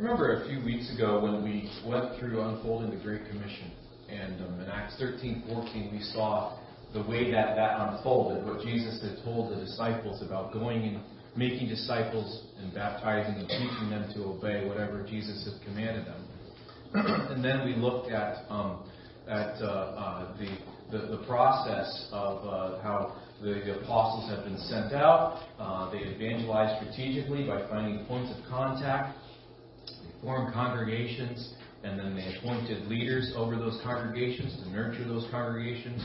Remember a few weeks ago when we went through unfolding the Great Commission, and um, in Acts 13, 14, we saw the way that that unfolded, what Jesus had told the disciples about going and making disciples and baptizing and teaching them to obey whatever Jesus had commanded them. and then we looked at um, at uh, uh, the, the, the process of uh, how the apostles have been sent out. Uh, they evangelized strategically by finding points of contact. Formed congregations, and then they appointed leaders over those congregations to nurture those congregations,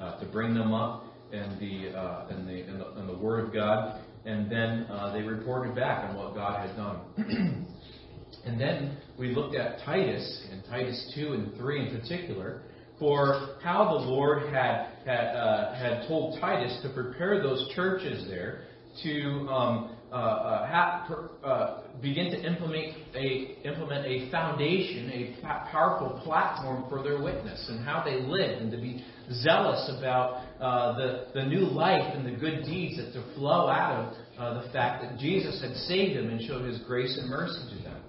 uh, to bring them up in the, uh, in the, in the, in the Word of God. And then uh, they reported back on what God had done. and then we looked at Titus, and Titus 2 and 3 in particular, for how the Lord had had, uh, had told Titus to prepare those churches there to um, uh, uh, have, uh, begin to implement a implement a foundation, a powerful platform for their witness and how they live, and to be zealous about uh, the the new life and the good deeds that to flow out of uh, the fact that Jesus had saved them and showed His grace and mercy to them.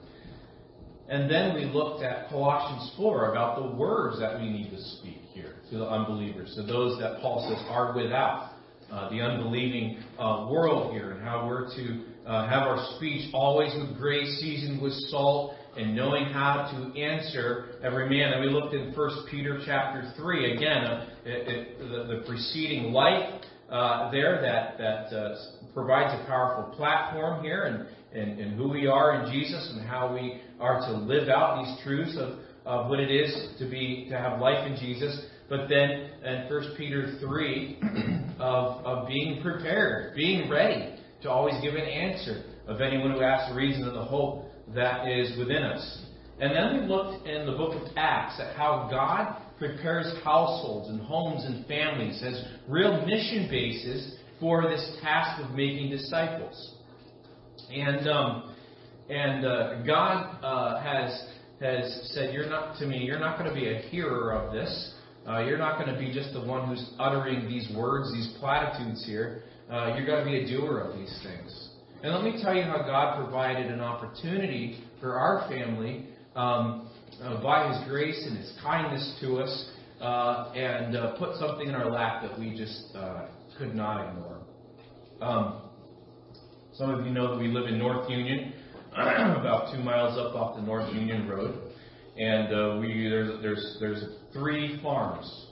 And then we looked at Colossians 4 about the words that we need to speak here to the unbelievers, to those that Paul says are without. Uh, the unbelieving uh, world here, and how we're to uh, have our speech always with grace, seasoned with salt, and knowing how to answer every man. And we looked in 1 Peter chapter 3, again, uh, it, it, the, the, preceding life uh, there that, that provides a powerful platform here, and, and, and who we are in Jesus, and how we are to live out these truths of, of what it is to be to have life in Jesus. But then in 1 Peter 3, of, of being prepared, being ready to always give an answer of anyone who asks the reason of the hope that is within us. And then we looked in the book of Acts at how God prepares households and homes and families as real mission bases for this task of making disciples. And um, and uh, God uh, has has said, "You're not to me. You're not going to be a hearer of this. Uh, you're not going to be just the one who's uttering these words, these platitudes here. Uh, you're going to be a doer of these things." And let me tell you how God provided an opportunity for our family um, uh, by His grace and His kindness to us, uh, and put something in our lap that we just could not ignore. Um, some of you know that we live in North Union, about two miles up off the North Union Road, and uh, we there's there's there's three farms.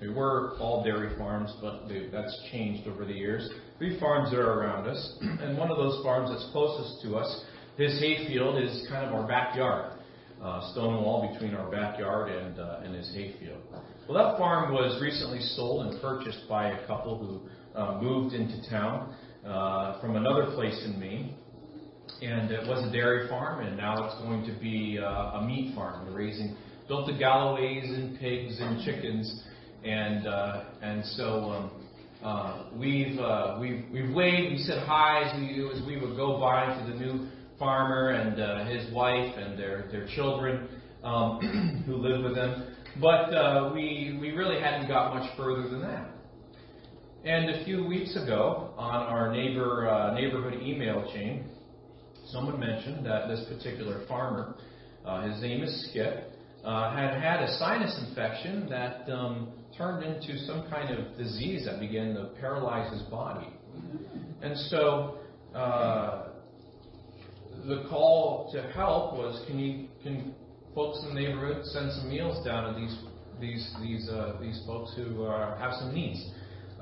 They were all dairy farms, but they, that's changed over the years. Three farms that are around us, and one of those farms that's closest to us, his hayfield is kind of our backyard, uh, stone wall between our backyard and uh, and his hayfield. Well, that farm was recently sold and purchased by a couple who uh, moved into town uh, from another place in Maine. And it was a dairy farm, and now it's going to be uh, a meat farm. They're raising, built the Galloways and pigs and chickens, and uh, and so um, uh, we've uh, we've we've waved, we said hi as we as we would go by to the new farmer and uh, his wife and their their children um, who live with them, but uh, we we really hadn't got much further than that. And a few weeks ago, on our neighbor uh, neighborhood email chain, someone mentioned that this particular farmer, uh, his name is Skip, uh, had had a sinus infection that um, turned into some kind of disease that began to paralyze his body. And so uh, the call to help was, can you can folks in the neighborhood send some meals down to these these these uh, these folks who uh, have some needs?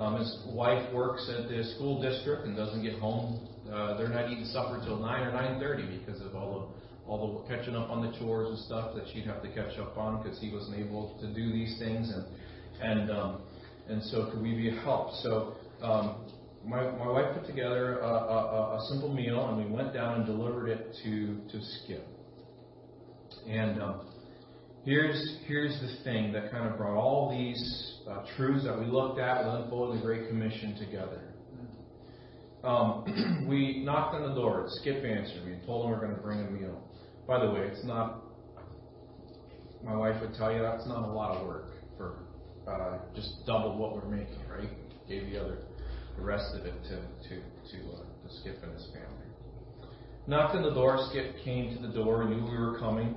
Um, his wife works at the school district and doesn't get home. Uh, they're not eating supper till nine or nine thirty because of all the all the catching up on the chores and stuff that she'd have to catch up on because he wasn't able to do these things and and um, and so could we be a help? So um, my my wife put together a, a, a simple meal and we went down and delivered it to to Skip. And um, here's here's the thing that kind of brought all these uh, truths that we looked at with unfolding the Great Commission together. Um, we knocked on the door. Skip answered. me and told him we are going to bring a meal. By the way, it's not. My wife would tell you that's not a lot of work for uh, just double what we're making, right? Gave the other, the rest of it to to to, uh, to Skip and his family. knocked on the door. Skip came to the door, knew we were coming,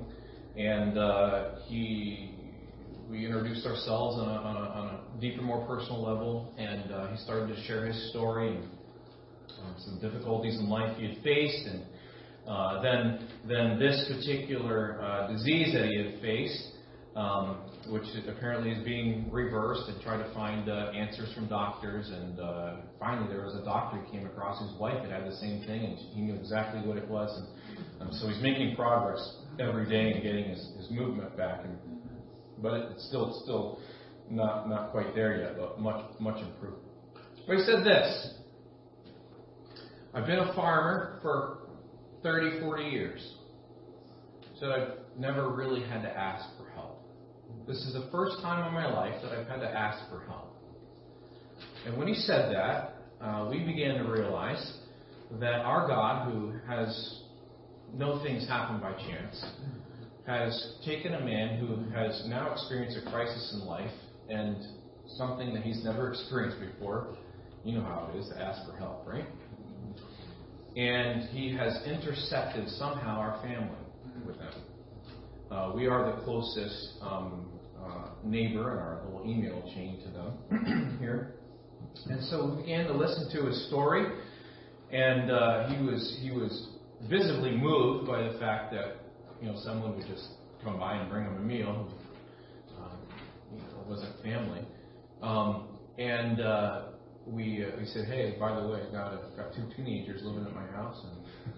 and uh, he we introduced ourselves on a, on, a, on a, deeper, more personal level, and uh, he started to share his story and um, some difficulties in life he had faced, and uh, then then this particular uh, disease that he had faced, um, which apparently is being reversed, and tried to find uh, answers from doctors, and uh, finally there was a doctor he came across whose wife had had the same thing, and he knew exactly what it was, and um, so he's making progress every day in getting his, his movement back. And, but it's still still not not quite there yet, but much much improved. But he said this. I've been a farmer for 30, 40 years. So I've never really had to ask for help. This is the first time in my life that I've had to ask for help. And when he said that, uh, we began to realize that our God, who has no things happen by chance, has taken a man who has now experienced a crisis in life and something that he's never experienced before. You know how it is to ask for help, right? And he has intercepted somehow our family with them. Uh, we are the closest um, uh, neighbor in our little email chain to them here. And so we began to listen to his story, and uh, he was he was visibly moved by the fact that you know, someone would just come by and bring him a meal. Um, you know, it wasn't family. Um, and uh, we uh, we said, hey, by the way, I got a, got two teenagers living at my house,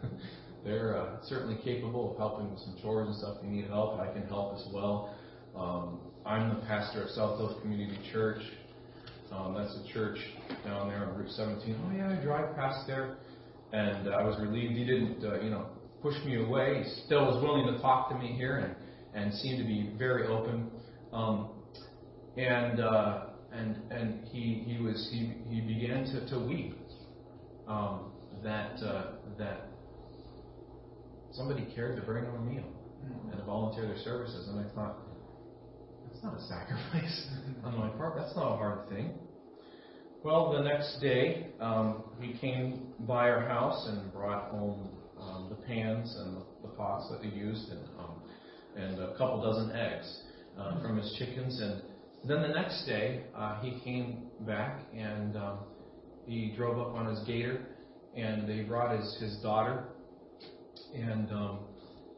and they're uh, certainly capable of helping with some chores and stuff. If you need help, I can help as well. Um, I'm the pastor of South Hope Community Church. Um, that's a church down there on Route 17. Oh yeah, I drive past there, and uh, I was relieved he didn't, uh, you know, pushed me away. He still was willing to talk to me here and, and seemed to be very open. Um, and uh, and and he he was he he began to, to weep um, that uh, that somebody cared to bring him a meal and to volunteer their services. And I thought that's not a sacrifice on my part. That's not a hard thing. Well, the next day um, he came by our house and brought home um, the pans and the, pots that he used, and, um, and a couple dozen eggs uh, from his chickens. And then the next day, uh, he came back and um, he drove up on his gator, and they brought his, his daughter, and um,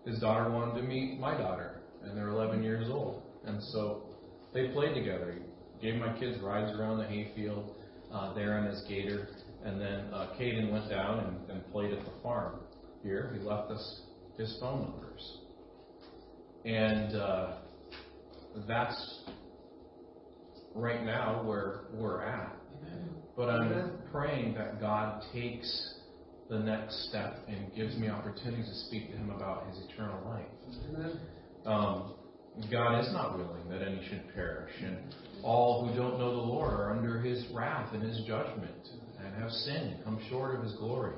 his daughter wanted to meet my daughter, and they're 11 years old. And so they played together. He gave my kids rides around the hayfield uh, there on his gator, and then uh, Caden went down and, and played at the farm here, he left us his phone numbers. And uh, that's right now where we're at. But I'm praying that God takes the next step and gives me opportunities to speak to him about his eternal life. Um, God is not willing that any should perish, and all who don't know the Lord are under his wrath and his judgment and have sinned, come short of his glory.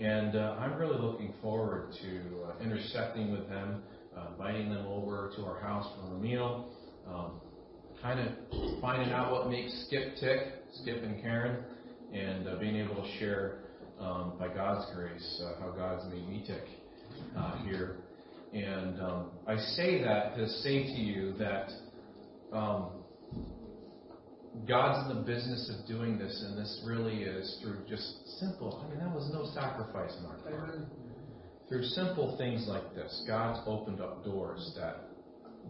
And uh, I'm really looking forward to uh, intersecting with them, uh, inviting them over to our house for a meal, um, kind of finding out what makes Skip tick, Skip and Karen, and uh, being able to share, um, by God's grace, uh, how God's made me tick uh, here. And um, I say that to say to you that um, God's in the business of doing this, and this really is through just simple. I mean, that was no sacrifice part. Through simple things like this, God's opened up doors that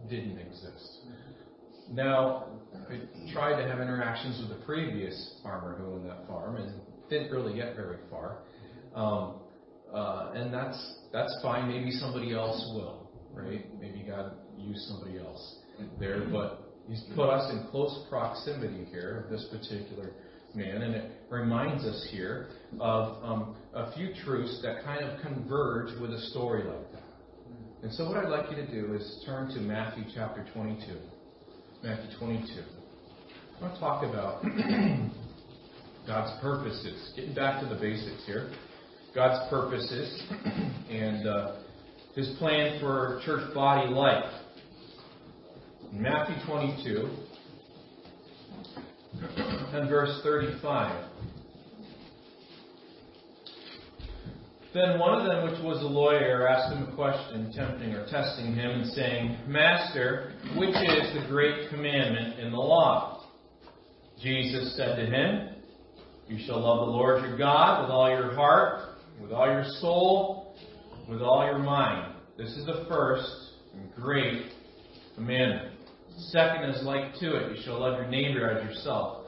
didn't exist. Now, I tried to have interactions with the previous farmer who owned that farm, and didn't really get very far. Um, uh, and that's that's fine. Maybe somebody else will, right? Maybe God used somebody else there, but He's put us in close proximity here of this particular man, and it reminds us here of um, a few truths that kind of converge with a story like that. And so, what I'd like you to do is turn to Matthew chapter 22. Matthew 22. I want to talk about God's purposes. Getting back to the basics here. God's purposes and uh, His plan for church body life. Matthew 22 and verse 35. Then one of them, which was a lawyer, asked him a question, tempting or testing him, and saying, Master, which is the great commandment in the law? Jesus said to him, You shall love the Lord your God with all your heart, with all your soul, with all your mind. This is the first and great commandment. Second is like to it. You shall love your neighbor as yourself.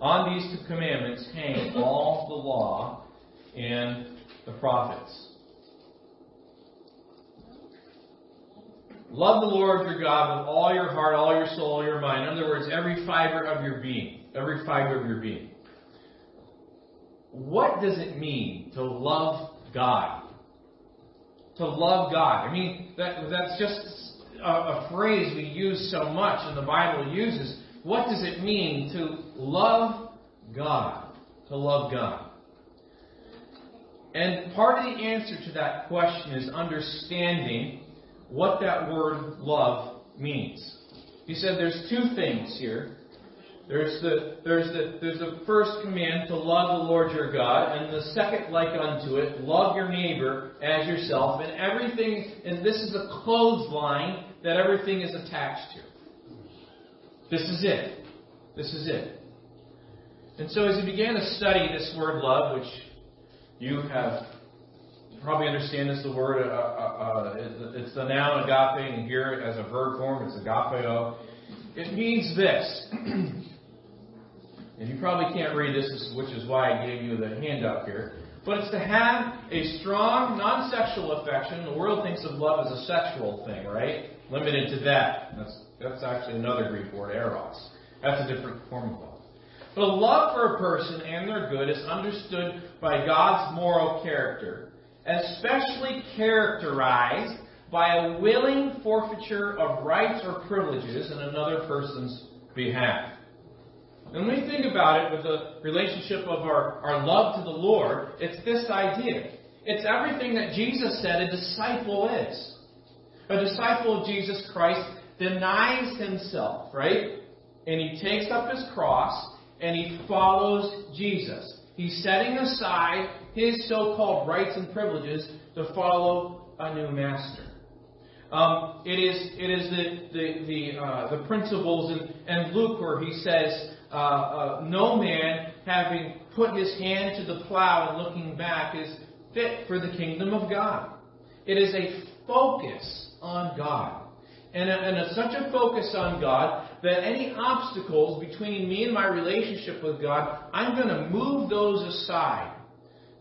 On these two commandments hang all the law and the prophets. Love the Lord your God with all your heart, all your soul, all your mind. In other words, every fiber of your being. Every fiber of your being. What does it mean to love God? To love God. I mean, that, that's just a, phrase we use so much and the Bible uses. What does it mean to love God? To love God. And part of the answer to that question is understanding what that word love means. He said there's two things here. There's the, there's the, there's the first command to love the Lord your God, and the second like unto it, love your neighbor as yourself, and everything, and this is a clothesline that everything is attached to. This is it. This is it. And so as he began to study this word love, which you have probably understand as the word uh, uh, uh, it's the noun agape and here as a verb form it's agapeo it means this and you probably can't read this which is why i gave you the handout here but it's to have a strong non-sexual affection the world thinks of love as a sexual thing right limited to that that's that's actually another greek word eros that's a different form of love but a love for a person and their good is understood by God's moral character, especially characterized by a willing forfeiture of rights or privileges in another person's behalf. And when we think about it with the relationship of our, our love to the Lord, it's this idea. It's everything that Jesus said a disciple is. A disciple of Jesus Christ denies himself, right? And he takes up his cross and he follows Jesus. He's setting aside his so called rights and privileges to follow a new master. Um, it is it is the the the, uh, the principles in, in Luke where he says, uh, uh, "No man having put his hand to the plow and looking back is fit for the kingdom of God." It is a focus on God. And, a, and a, such a focus on God that any obstacles between me and my relationship with God, I'm going to move those aside.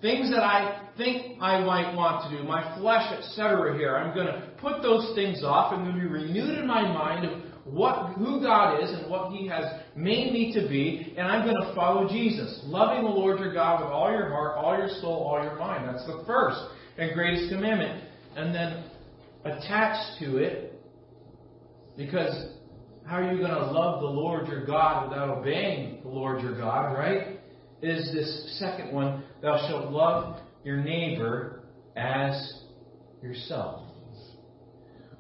Things that I think I might want to do, my flesh, etc. Here, I'm going to put those things off. I'm going to be renewed in my mind of what, who God is and what He has made me to be, and I'm going to follow Jesus, loving the Lord your God with all your heart, all your soul, all your mind. That's the first and greatest commandment. And then attached to it, because how are you going to love the Lord your God without obeying the Lord your God, right? Is this second one, thou shalt love your neighbor as yourself.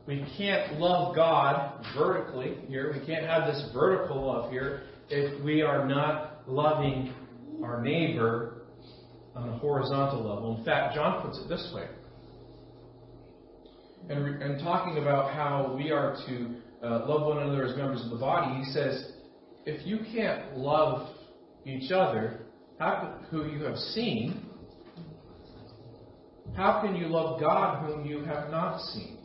We can't love God vertically here. We can't have this vertical love here if we are not loving our neighbor on a horizontal level. In fact, John puts it this way. And, and talking about how we are to uh, love one another as members of the body, he says, if you can't love each other, how, who you have seen, how can you love God whom you have not seen?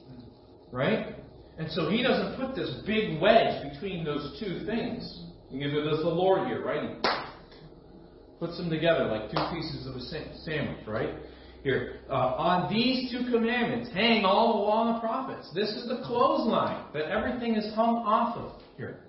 Right? And so he doesn't put this big wedge between those two things. Neither does the Lord here, right? He puts them together like two pieces of a sandwich, right? Here. Uh, on these two commandments hang all the law and the prophets. This is the clothesline that everything is hung off of here.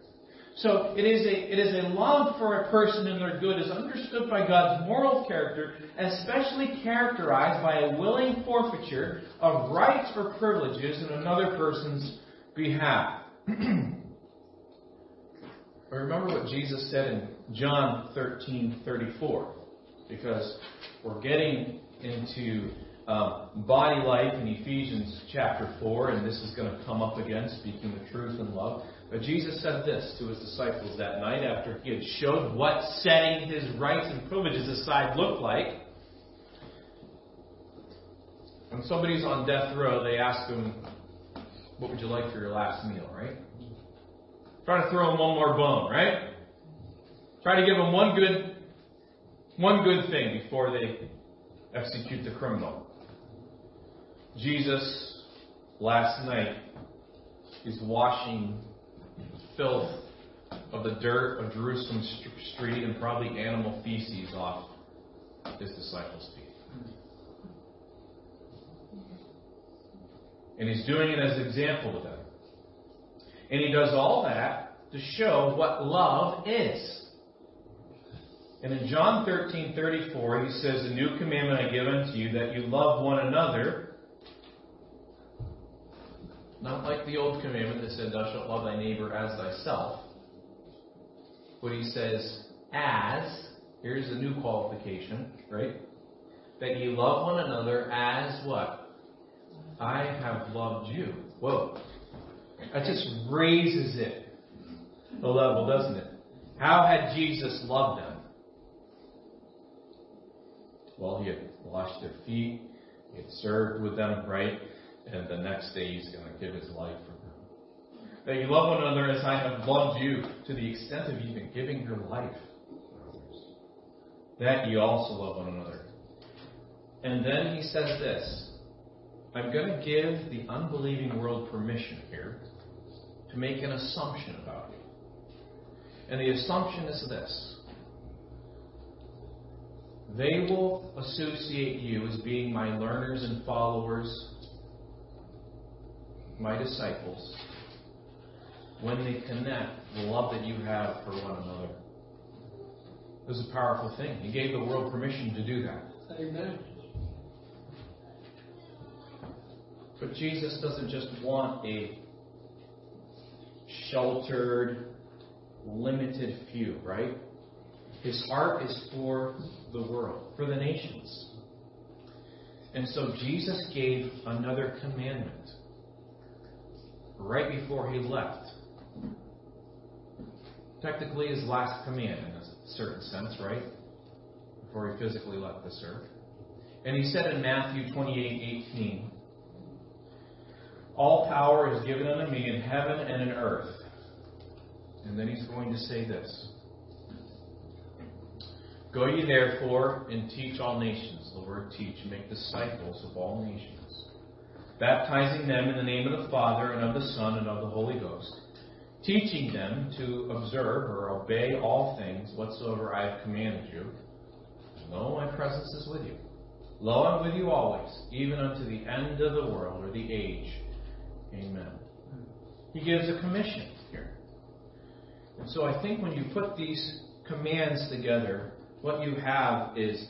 So it is a it is a love for a person and their good is understood by God's moral character, especially characterized by a willing forfeiture of rights or privileges in another person's behalf. remember what Jesus said in John 13:34, because we're getting into um, body life in Ephesians chapter 4, and this is going to come up again, speaking the truth in love. But Jesus said this to his disciples that night after he had showed what setting his rights and privileges aside looked like. When somebody's on death row, they ask them, What would you like for your last meal, right? Try to throw them one more bone, right? Try to give them one good, one good thing before they execute the criminal. Jesus, last night, is washing filth of the dirt of Jerusalem street and probably animal feces off his disciples' feet. And he's doing it as an example to them. And he does all that to show what love is. And in John 13, 34, he says, A new commandment I give unto you, that you love one another. Not like the old commandment that said, Thou shalt love thy neighbor as thyself. But he says, As, here's a new qualification, right? That you love one another as what? I have loved you. Whoa. That just raises it a level, doesn't it? How had Jesus loved them? Well, he had washed their feet, he had served with them, right? And the next day he's going to give his life for them. That you love one another as I have loved you to the extent of even giving your life. That you also love one another. And then he says this I'm going to give the unbelieving world permission here to make an assumption about you. And the assumption is this they will associate you as being my learners and followers, my disciples, when they connect the love that you have for one another. It was a powerful thing. He gave the world permission to do that. Amen. But Jesus doesn't just want a sheltered, limited few, right? His heart is for the world, for the nations. And so Jesus gave another commandment right before he left. Technically, his last command, in a certain sense, right? Before he physically left this earth. And he said in Matthew 28 18, All power is given unto me in heaven and in earth. And then he's going to say this Go ye therefore and teach all nations. The word teach, make disciples of all nations, baptizing them in the name of the Father and of the Son and of the Holy Ghost, teaching them to observe or obey all things whatsoever I have commanded you. Lo, my presence is with you. Lo, I'm with you always, even unto the end of the world or the age. Amen. He gives a commission here. And so I think when you put these commands together, what you have is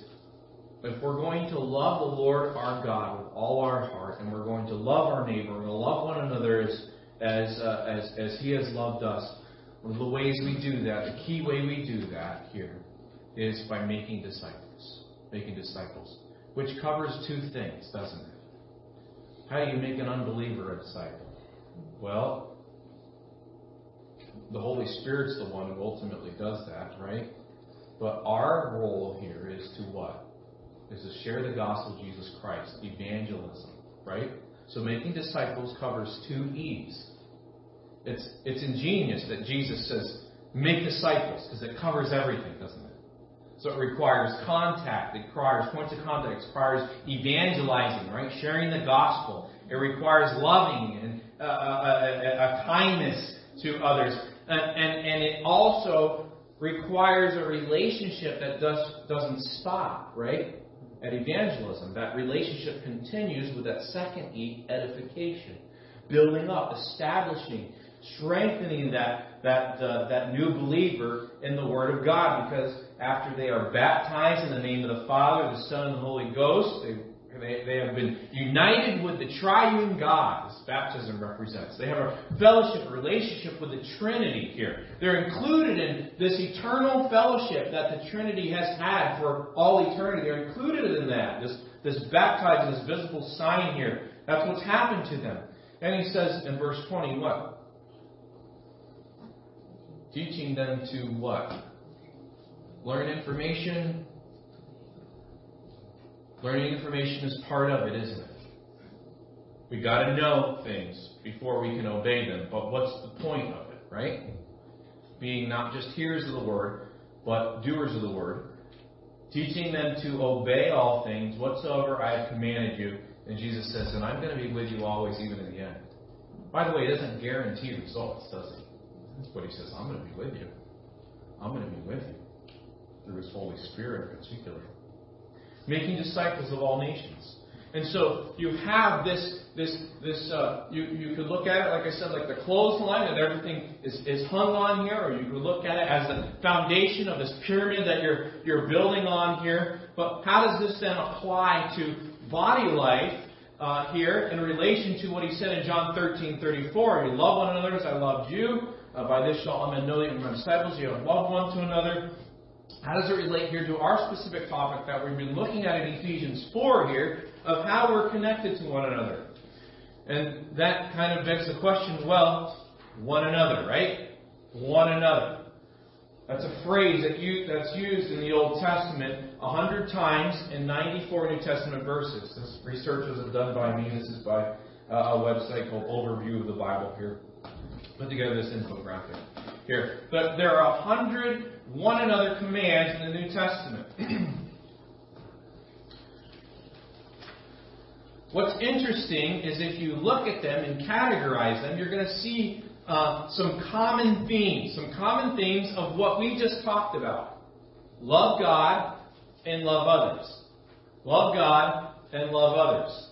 if we're going to love the Lord our God with all our heart, and we're going to love our neighbor, and love one another as as, uh, as as He has loved us, one of the ways we do that, the key way we do that here, is by making disciples, making disciples, which covers two things, doesn't it? How do you make an unbeliever a disciple? Well, the Holy Spirit's the one who ultimately does that, right? But our role here is to what? Is to share the gospel of Jesus Christ, evangelism, right? So making disciples covers two E's. It's, it's ingenious that Jesus says, make disciples, because it covers everything, doesn't it? So it requires contact, it requires points of contact, it requires evangelizing, right? Sharing the gospel. It requires loving and uh, a, a, a, kindness to others. And, and, and it also requires a relationship that does, doesn't stop, right? At evangelism. That relationship continues with that second E, edification. Building up, establishing, strengthening that, that, uh, that new believer in the Word of God. Because after they are baptized in the name of the Father, the Son, and the Holy Ghost, they they, they have been united with the triune God, as baptism represents. They have a fellowship, relationship with the Trinity here. They're included in this eternal fellowship that the Trinity has had for all eternity. They're included in that, this, this baptized, this visible sign here. That's what's happened to them. And he says in verse 20, what? Teaching them to what? Learn information, Learning information is part of it, isn't it? We got to know things before we can obey them. But what's the point of it, right? Being not just hearers of the word, but doers of the word. Teaching them to obey all things whatsoever I have commanded you. And Jesus says, and I'm going to be with you always, even in the end. By the way, it doesn't guarantee results, does it? what he says, I'm going to be with you. I'm going to be with you through his Holy Spirit in particular. Making disciples of all nations. And so you have this, this, this. Uh, you you could look at it like I said, like the clothesline that everything is, is hung on here, or you could look at it as the foundation of this pyramid that you're you're building on here. But how does this then apply to body life uh, here in relation to what he said in John 13:34? You love one another as I loved you. Uh, by this shall all men know that you are my disciples. You have loved one to another. How does it relate here to our specific topic that we've been looking at in Ephesians 4 here of how we're connected to one another? And that kind of begs the question well, one another, right? One another. That's a phrase that you, that's used in the Old Testament 100 times in 94 New Testament verses. This research was done by me. This is by uh, a website called Overview of the Bible here put together this infographic here. But there are a hundred one another commands in the New Testament. What's interesting is if you look at them and categorize them, you're going to see uh, some common themes, some common themes of what we just talked about. Love God and love others. Love God and love others.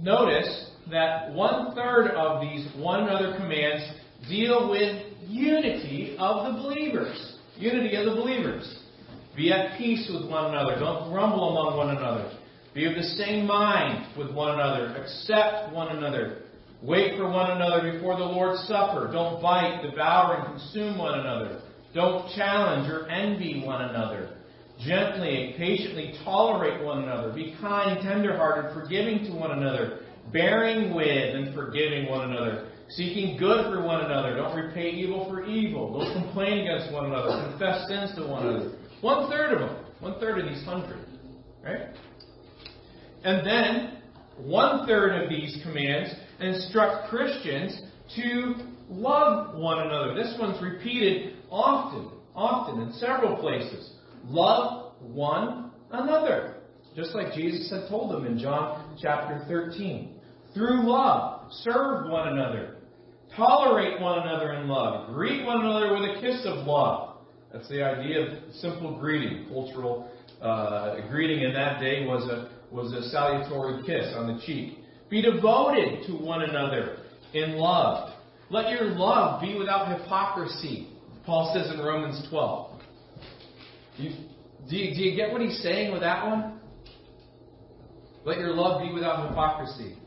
Notice that one third of these one another commands deal with unity of the believers. Unity of the believers. Be at peace with one another. Don't grumble among one another. Be of the same mind with one another. Accept one another. Wait for one another before the Lord's Supper. Don't bite, devour, and consume one another. Don't challenge or envy one another. Gently and patiently tolerate one another. Be kind, tenderhearted, forgiving to one another, bearing with and forgiving one another seeking good for one another. Don't repay evil for evil. Don't complain against one another. Confess sins to one another. One third of them. One third of these hundred. Right? And then, one third of these commands instruct Christians to love one another. This one's repeated often, often in several places. Love one another. Just like Jesus had told them in John chapter 13. Through love, serve one another. Tolerate one another in love. Greet one another with a kiss of love. That's the idea of simple greeting. Cultural uh, greeting in that day was a was a salutary kiss on the cheek. Be devoted to one another in love. Let your love be without hypocrisy. Paul says in Romans 12. You, do, you, do you get what he's saying with that one? Let your love be without hypocrisy.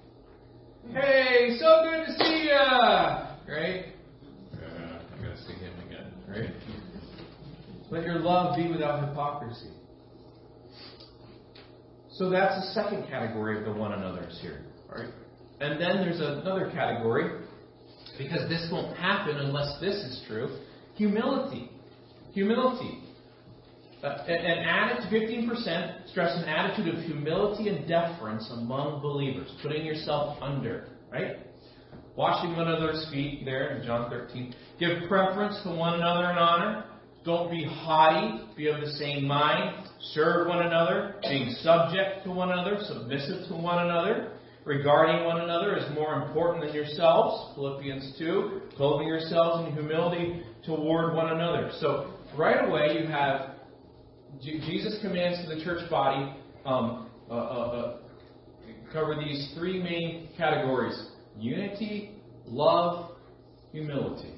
Hey, so good to see ya! Right? Uh, I gotta see him again, right? Let your love be without hypocrisy. So that's the second category of the one another's here, right? And then there's another category, because this won't happen unless this is true humility. Humility. Uh, an attitude, 15% stress an attitude of humility and deference among believers, putting yourself under, right? Washing one another's feet there in John 13. Give preference to one another in honor. Don't be haughty. Be of the same mind. Serve one another. Being subject to one another. Submissive to one another. Regarding one another as more important than yourselves. Philippians 2. Clothing yourselves in humility toward one another. So, right away you have Jesus commands to the church body um, uh, uh, uh, cover these three main categories unity, love, humility.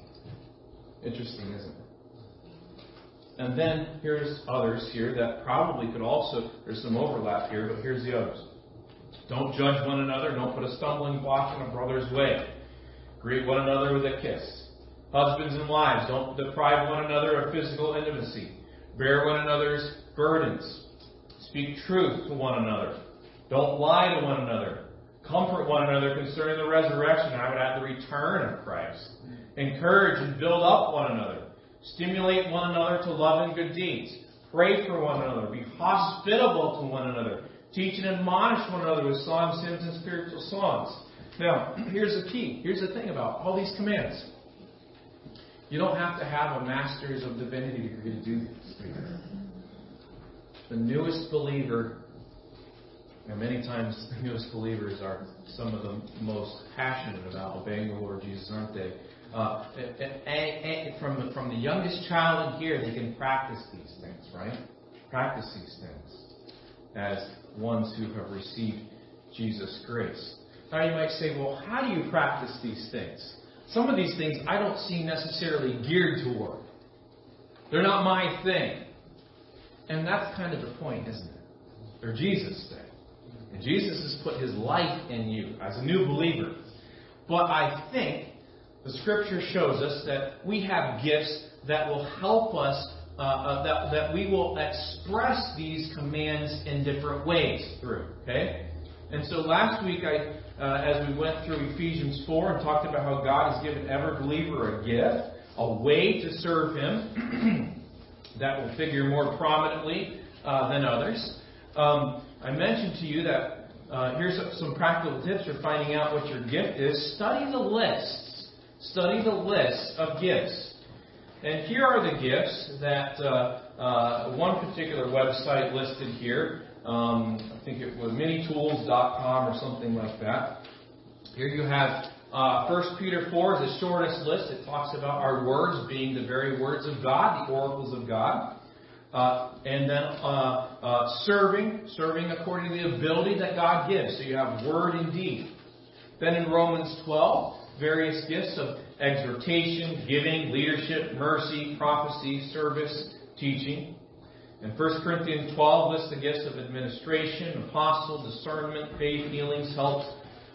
Interesting, isn't it? And then here's others here that probably could also, there's some overlap here, but here's the others. Don't judge one another. Don't put a stumbling block in a brother's way. Greet one another with a kiss. Husbands and wives, don't deprive one another of physical intimacy. Bear one another's burdens. Speak truth to one another. Don't lie to one another. Comfort one another concerning the resurrection. I would add the return of Christ. Encourage and build up one another. Stimulate one another to love and good deeds. Pray for one another. Be hospitable to one another. Teach and admonish one another with psalms, hymns, and spiritual songs. Now, here's the key. Here's the thing about all these commands. You don't have to have a master's of divinity degree to do this. The newest believer, and many times the newest believers are some of the most passionate about obeying the Lord Jesus, aren't they? Uh, from, the, from the youngest child in here, they can practice these things, right? Practice these things as ones who have received Jesus' grace. Now you might say, well, how do you practice these things? Some of these things I don't see necessarily geared toward. They're not my thing. And that's kind of the point, isn't it? They're Jesus' thing. And Jesus has put his life in you as a new believer. But I think the scripture shows us that we have gifts that will help us, uh, uh, that, that we will express these commands in different ways through. Okay? And so last week, I, uh, as we went through Ephesians 4 and talked about how God has given every believer a gift, a way to serve Him that will figure more prominently uh, than others. Um, I mentioned to you that uh, here's some practical tips for finding out what your gift is. Study the lists. Study the list of gifts. And here are the gifts that uh, uh one particular website listed here. Um, I think it was minitools.com or something like that. Here you have uh, 1 Peter 4 is the shortest list. It talks about our words being the very words of God, the oracles of God. Uh, and then uh, uh, serving, serving according to the ability that God gives. So you have word and deed. Then in Romans 12, various gifts of exhortation, giving, leadership, mercy, prophecy, service, teaching. In 1 Corinthians 12 lists the gifts of administration, apostle, discernment, faith, healings, helps,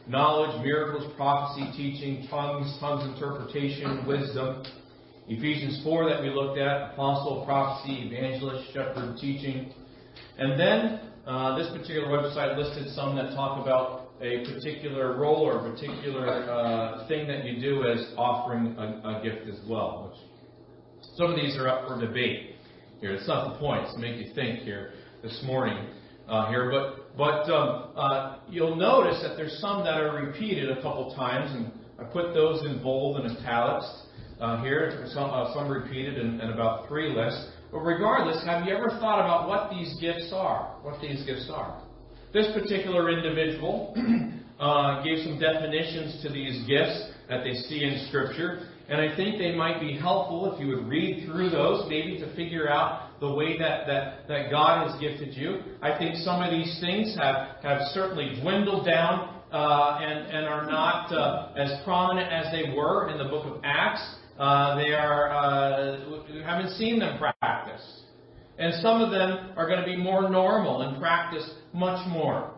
knowledge, miracles, prophecy, teaching, tongues, tongues interpretation, wisdom. Ephesians 4 that we looked at, apostle, prophecy, evangelist, shepherd, teaching. And then uh, this particular website listed some that talk about a particular role or a particular uh, thing that you do as offering a, a, gift as well. Which some of these are up for debate here. It's not the point. It's to make you think here this morning uh, here. But but um, uh, you'll notice that there's some that are repeated a couple times, and I put those in bold and italics uh, here. Some, uh, some repeated and, and about three lists. But regardless, have you ever thought about what these gifts are? What these gifts are? This particular individual uh, gave some definitions to these gifts that they see in Scripture. And I think they might be helpful if you would read through those, maybe to figure out the way that, that, that God has gifted you. I think some of these things have, have certainly dwindled down uh, and, and are not uh, as prominent as they were in the book of Acts. Uh, they are, uh, we haven't seen them practiced. And some of them are going to be more normal and practiced much more.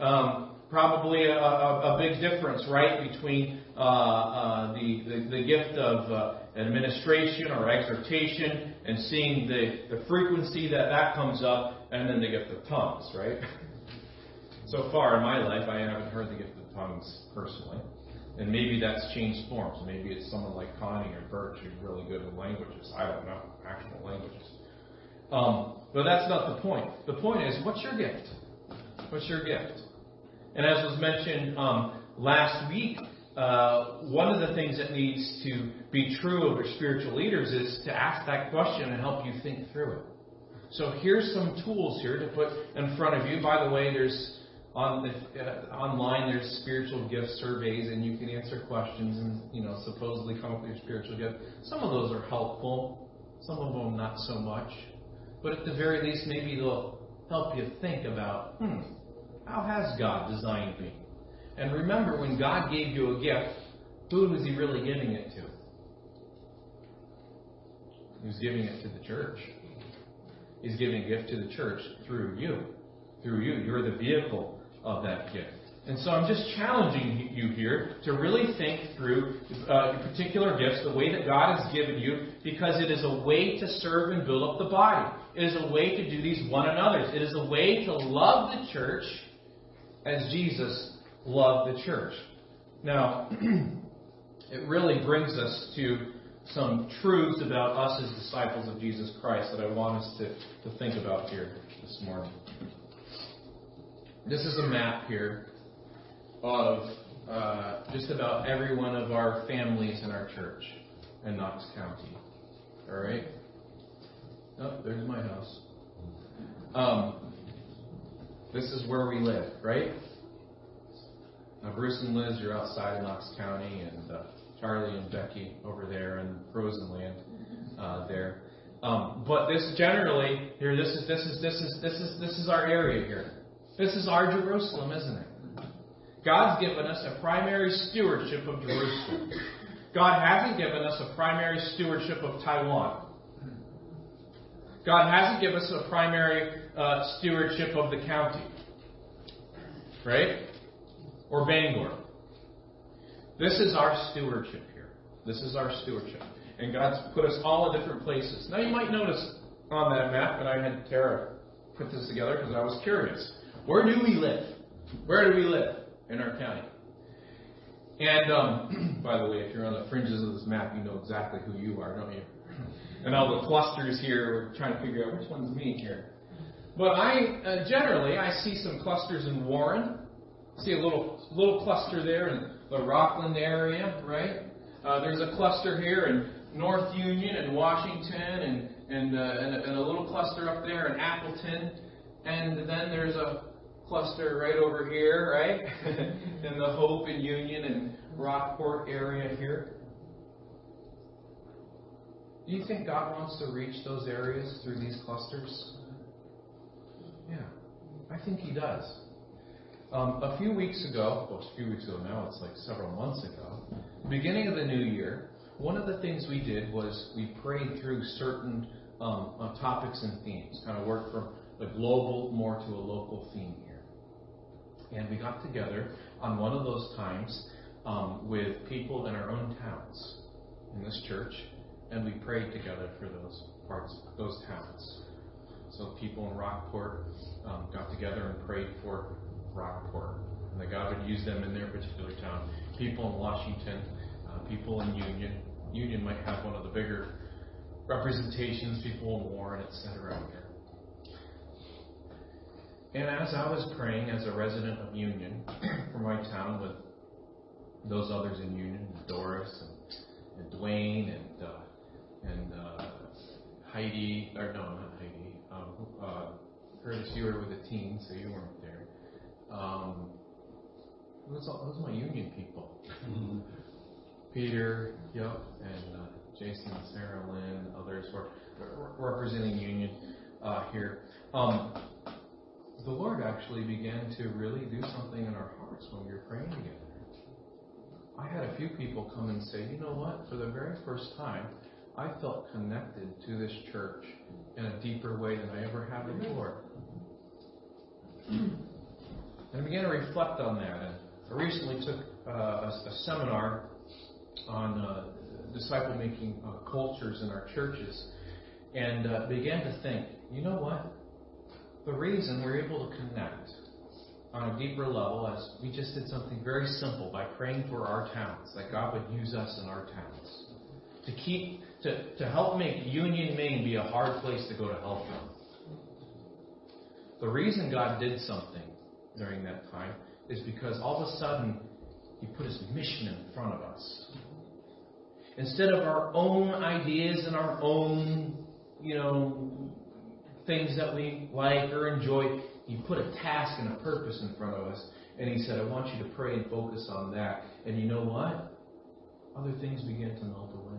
Um, probably a, a, a, big difference, right, between uh, uh, the, the, the, gift of uh, administration or exhortation and seeing the, the frequency that that comes up, and then the gift of tongues, right? so far in my life, I haven't heard the gift of tongues personally. And maybe that's changed forms. Maybe it's someone like Connie or Birch who's really good with languages. I don't know, actual languages. Um, but that's not the point. The point is, what's your gift? What's your gift? And as was mentioned um, last week, uh, one of the things that needs to be true of your spiritual leaders is to ask that question and help you think through it. So here's some tools here to put in front of you. By the way, there's on the, uh, online there's spiritual gift surveys, and you can answer questions and you know supposedly come up with your spiritual gift. Some of those are helpful, some of them not so much. But at the very least, maybe they'll help you think about, hmm, how has God designed me? And remember, when God gave you a gift, who was He really giving it to? He was giving it to the church. He's giving a gift to the church through you. Through you. You're the vehicle of that gift. And so I'm just challenging you here to really think through uh, particular gifts, the way that God has given you, because it is a way to serve and build up the body. It is a way to do these one another's. It is a way to love the church as Jesus loved the church. Now, it really brings us to some truths about us as disciples of Jesus Christ that I want us to, to think about here this morning. This is a map here of uh, just about every one of our families in our church in Knox County. All right? Oh, there's my house. Um, this is where we live, right? Now, Bruce and Liz, you're outside Knox County, and uh, Charlie and Becky over there in Frozen Land uh, there. Um, but this generally here, this is this is this is this is this is our area here. This is our Jerusalem, isn't it? God's given us a primary stewardship of Jerusalem. God hasn't given us a primary stewardship of Taiwan. God hasn't given us a primary uh, stewardship of the county. Right? Or Bangor. This is our stewardship here. This is our stewardship. And God's put us all in different places. Now you might notice on that map, and I had Tara put this together because I was curious. Where do we live? Where do we live in our county? And um, by the way, if you're on the fringes of this map, you know exactly who you are, don't you? And all the clusters here, we're trying to figure out which one's me here. But I uh, generally I see some clusters in Warren. See a little little cluster there in the Rockland area, right? Uh, there's a cluster here in North Union and Washington, and and, uh, and, a, and a little cluster up there in Appleton, and then there's a cluster right over here, right, in the Hope and Union and Rockport area here. Do you think God wants to reach those areas through these clusters? Yeah, I think He does. Um, a few weeks ago, well, a few weeks ago now, it's like several months ago, beginning of the new year, one of the things we did was we prayed through certain um, uh, topics and themes, kind of worked from the global more to a local theme here. And we got together on one of those times um, with people in our own towns in this church, and we prayed together for those parts, those towns. So people in Rockport um, got together and prayed for Rockport, and that God would use them in their particular town. People in Washington, uh, people in Union. Union might have one of the bigger representations, people in Warren, etc. And as I was praying as a resident of Union for my town with those others in Union, Doris and, and Dwayne and uh, and uh, Heidi, or no, not Heidi. Um, uh, Curtis, you were with the team, so you weren't there. Um, those, my Union people. Peter, yep, and uh, Jason, Sarah, Lynn, others were representing Union uh, here. Um, the Lord actually began to really do something in our hearts when we were praying together. I had a few people come and say, you know what? For the very first time, I felt connected to this church in a deeper way than I ever have before. And I began to reflect on that. And I recently took uh, a, a, seminar on uh, disciple making uh, cultures in our churches and uh, began to think, you know what? the reason we're able to connect on a deeper level as we just did something very simple by praying for our towns, that God would use us in our towns. To keep to, to help make Union, Maine be a hard place to go to help them. The reason God did something during that time is because all of a sudden He put His mission in front of us. Instead of our own ideas and our own, you know, things that we like or enjoy. He put a task and a purpose in front of us. And he said, I want you to pray and focus on that. And you know what? Other things begin to melt away.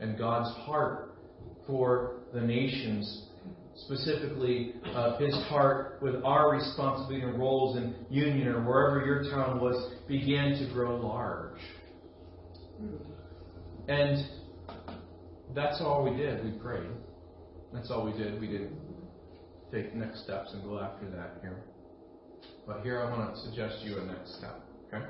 And God's heart for the nations, specifically uh, his heart with our responsibility and roles in union or wherever your town was, began to grow large. And that's all we did. We prayed. That's all we did. We didn't take next steps and go after that here. But here I want to suggest you a next step. Okay?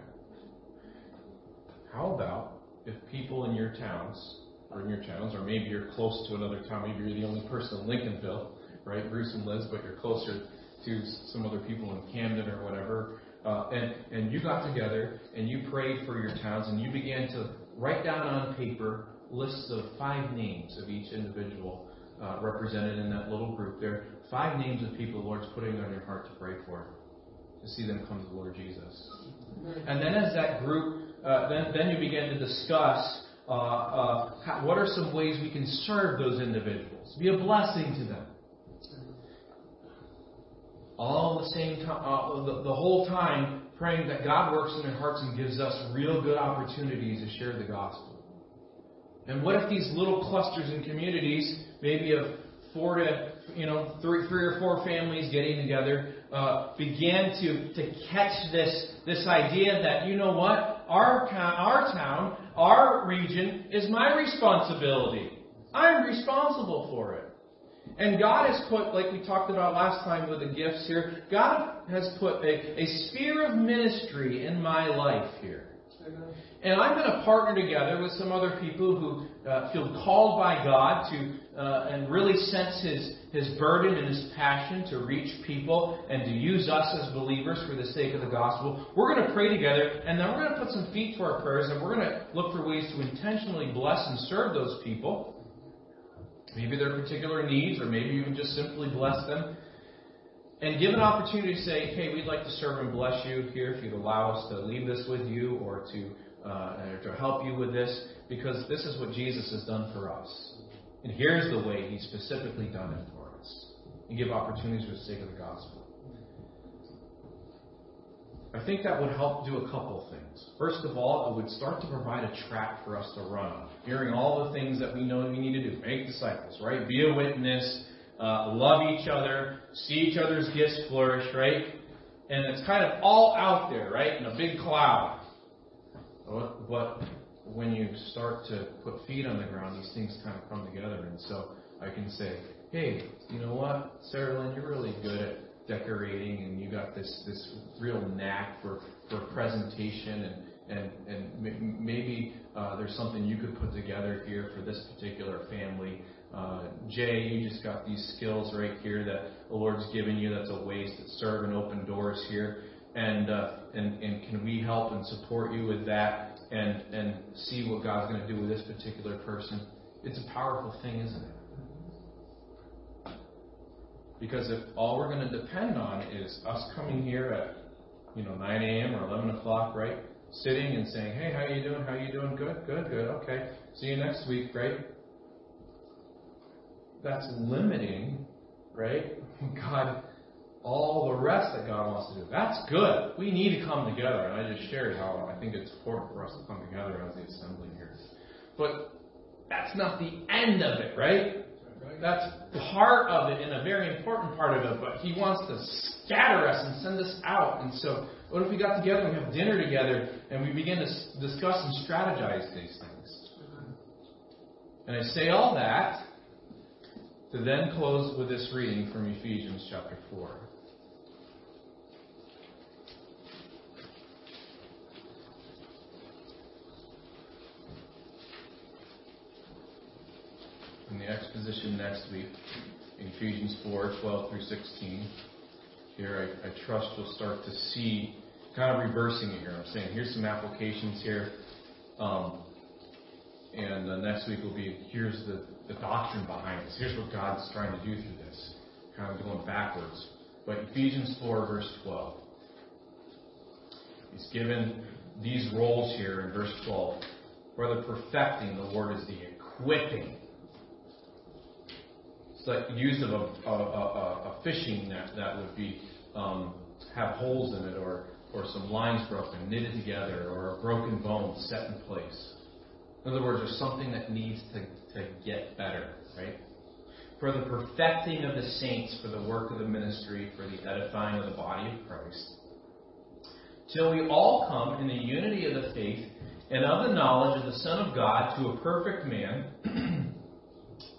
How about if people in your towns, or in your towns, or maybe you're close to another town, maybe you're the only person in Lincolnville, right? Bruce and Liz, but you're closer to some other people in Camden or whatever. Uh, and, and you got together and you prayed for your towns and you began to write down on paper lists of five names of each individual uh, represented in that little group there. Five names of people the Lord's putting on your heart to pray for, to see them come to the Lord Jesus. And then as that group, uh, then, then you begin to discuss uh, uh, how, what are some ways we can serve those individuals, be a blessing to them. All the same time, uh, the, the whole time praying that God works in their hearts and gives us real good opportunities to share the gospel. And what if these little clusters and communities, maybe of four to you know three, three or four families getting together, uh, began to to catch this this idea that you know what our our town, our region is my responsibility. I'm responsible for it. And God has put, like we talked about last time with the gifts here, God has put a, a sphere of ministry in my life here. And I'm going to partner together with some other people who uh, feel called by God to uh, and really sense His His burden and His passion to reach people and to use us as believers for the sake of the gospel. We're going to pray together, and then we're going to put some feet to our prayers, and we're going to look for ways to intentionally bless and serve those people. Maybe their particular needs, or maybe even just simply bless them. And give an opportunity to say, hey, we'd like to serve and bless you here if you'd allow us to leave this with you or to uh, to help you with this, because this is what Jesus has done for us. And here's the way He's specifically done it for us. And give opportunities for the sake of the gospel. I think that would help do a couple things. First of all, it would start to provide a track for us to run. Hearing all the things that we know we need to do. Make disciples, right? Be a witness. Uh, love each other. See each other's gifts flourish, right? And it's kind of all out there, right? In a big cloud. But when you start to put feet on the ground, these things kind of come together. And so I can say, hey, you know what, Sarah Lynn, you're really good at decorating, and you got this this real knack for for presentation, and and and maybe uh, there's something you could put together here for this particular family. Uh, Jay, you just got these skills right here that the Lord's given you. That's a ways to serve and open doors here and uh, and and can we help and support you with that and and see what God's going to do with this particular person? It's a powerful thing, isn't it? Because if all we're going to depend on is us coming here at you know 9 a.m. or 11 o'clock, right? Sitting and saying, "Hey, how you doing? How you doing? Good, good, good. Okay, see you next week, right?" That's limiting, right? God all the rest that God wants to do. That's good. We need to come together. And I just shared how I think it's important for us to come together as the assembly here. But that's not the end of it, right? That's part of it and a very important part of it. But He wants to scatter us and send us out. And so, what if we got together and we have dinner together and we begin to discuss and strategize these things? And I say all that to then close with this reading from Ephesians chapter 4. in the exposition next week, Ephesians 4 12 through 16. Here, I, I trust you'll start to see, kind of reversing it here. I'm saying, here's some applications here. Um, and uh, next week will be, here's the, the doctrine behind this. Here's what God's trying to do through this. Kind of going backwards. But Ephesians 4, verse 12. He's given these roles here in verse 12. For the perfecting, the word is the equipping like use of a, a, a, a fishing net that would be um, have holes in it, or or some lines broken, knitted together, or a broken bone set in place. In other words, there's something that needs to, to get better, right? For the perfecting of the saints, for the work of the ministry, for the edifying of the body of Christ, till we all come in the unity of the faith and of the knowledge of the Son of God to a perfect man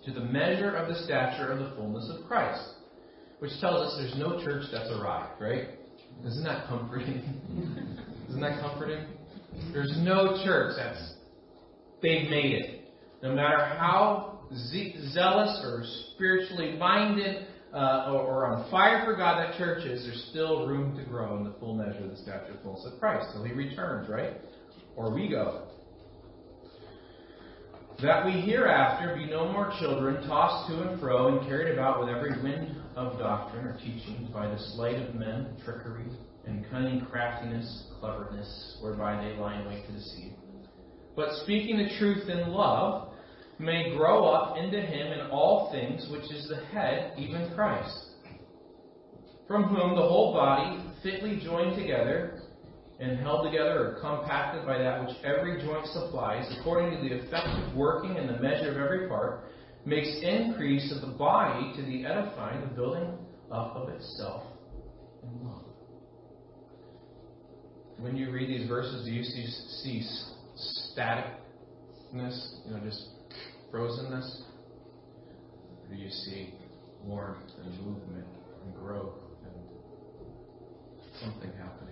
to the measure of the stature of the fullness of Christ. Which tells us there's no church that's arrived, right? Isn't that comforting? Isn't that comforting? There's no church that's they've made it. No matter how zealous or spiritually minded uh, or, or, on fire for God that church is, there's still room to grow in the full measure of the stature of fullness of Christ till He returns, right? Or we go. That we hereafter be no more children, tossed to and fro and carried about with every wind of doctrine or teaching by the sleight of men, trickery, and cunning craftiness, cleverness, whereby they lie in wait to deceive. But speaking the truth in love, may grow up into him in all things, which is the head, even Christ, from whom the whole body, fitly joined together and held together or compacted by that which every joint supplies, according to the effective working and the measure of every part, makes increase of the body to the edifying, the building up of itself in love. When you read these verses, do you see, see staticness, you know, just frozenness? Or do you see warmth and movement and growth and something happening?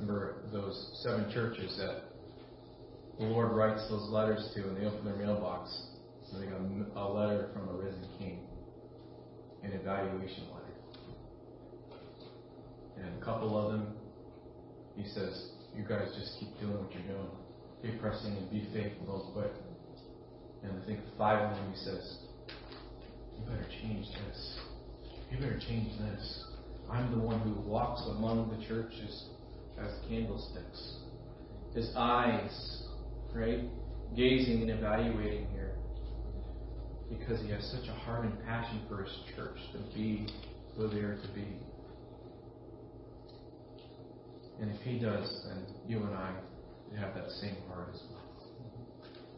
Remember those seven churches that the Lord writes those letters to, and they open their mailbox, and they got a letter from a risen king, an evaluation letter. And a couple of them, he says, You guys just keep doing what you're doing. Keep pressing and be faithful, don't quit. And I think five of them, he says, You better change this. You better change this. I'm the one who walks among the churches as candlesticks. His eyes, right? Gazing and evaluating here. Because he has such a heart and passion for his church to be who they are to be. And if he does, then you and I have that same heart as well.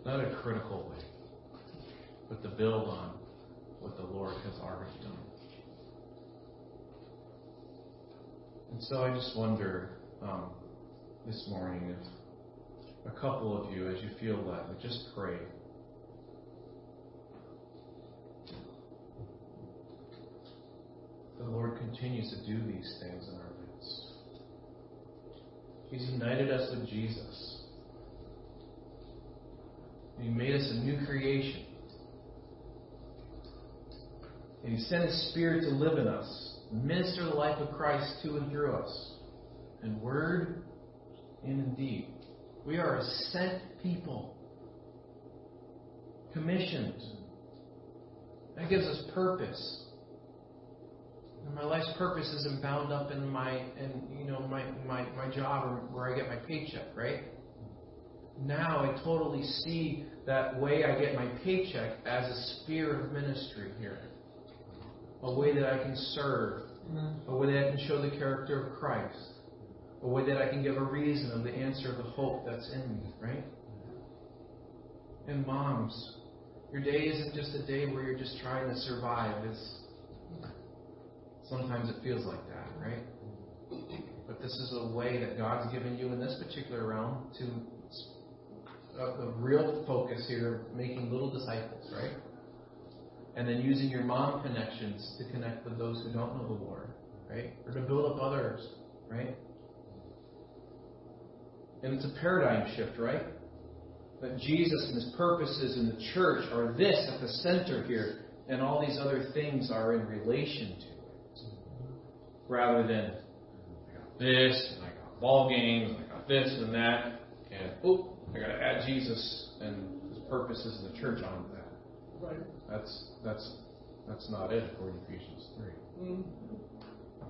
Not a critical way, but to build on what the Lord has already done. And so I just wonder um, this morning if a couple of you, as you feel that, would just pray. The Lord continues to do these things in our midst. He's united us with Jesus. He made us a new creation. And He sent His Spirit to live in us, minister the life of Christ to and through us in word and in deed. We are a sent people, commissioned. That gives us purpose. And my life's purpose isn't bound up in my, in you know, my, my, my job or where I get my paycheck, right? Now I totally see that way I get my paycheck as a sphere of ministry here. A way that I can serve. Mm-hmm. A way that I can show the character of Christ a way that I can give a reason of the answer of the hope that's in me, right? And moms, your day isn't just a day where you're just trying to survive. It's sometimes it feels like that, right? But this is a way that God's given you in this particular realm to uh, the real focus here, making little disciples, right? And then using your mom connections to connect with those who don't know the Lord, right? Or to build up others, right? And it's a paradigm shift, right? That Jesus and his purposes in the church are this at the center here, and all these other things are in relation to it. Rather than, I got this, and I got ball games, and I got this and that, and oh, I got to add Jesus and his purposes in the church onto that. Right. That's that's that's not it according to Ephesians 3 Mm-hmm.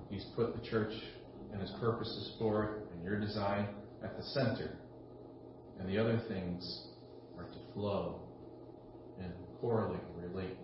He's put the church and his purposes for it and your design at the center. And the other things are to flow and correlate and relate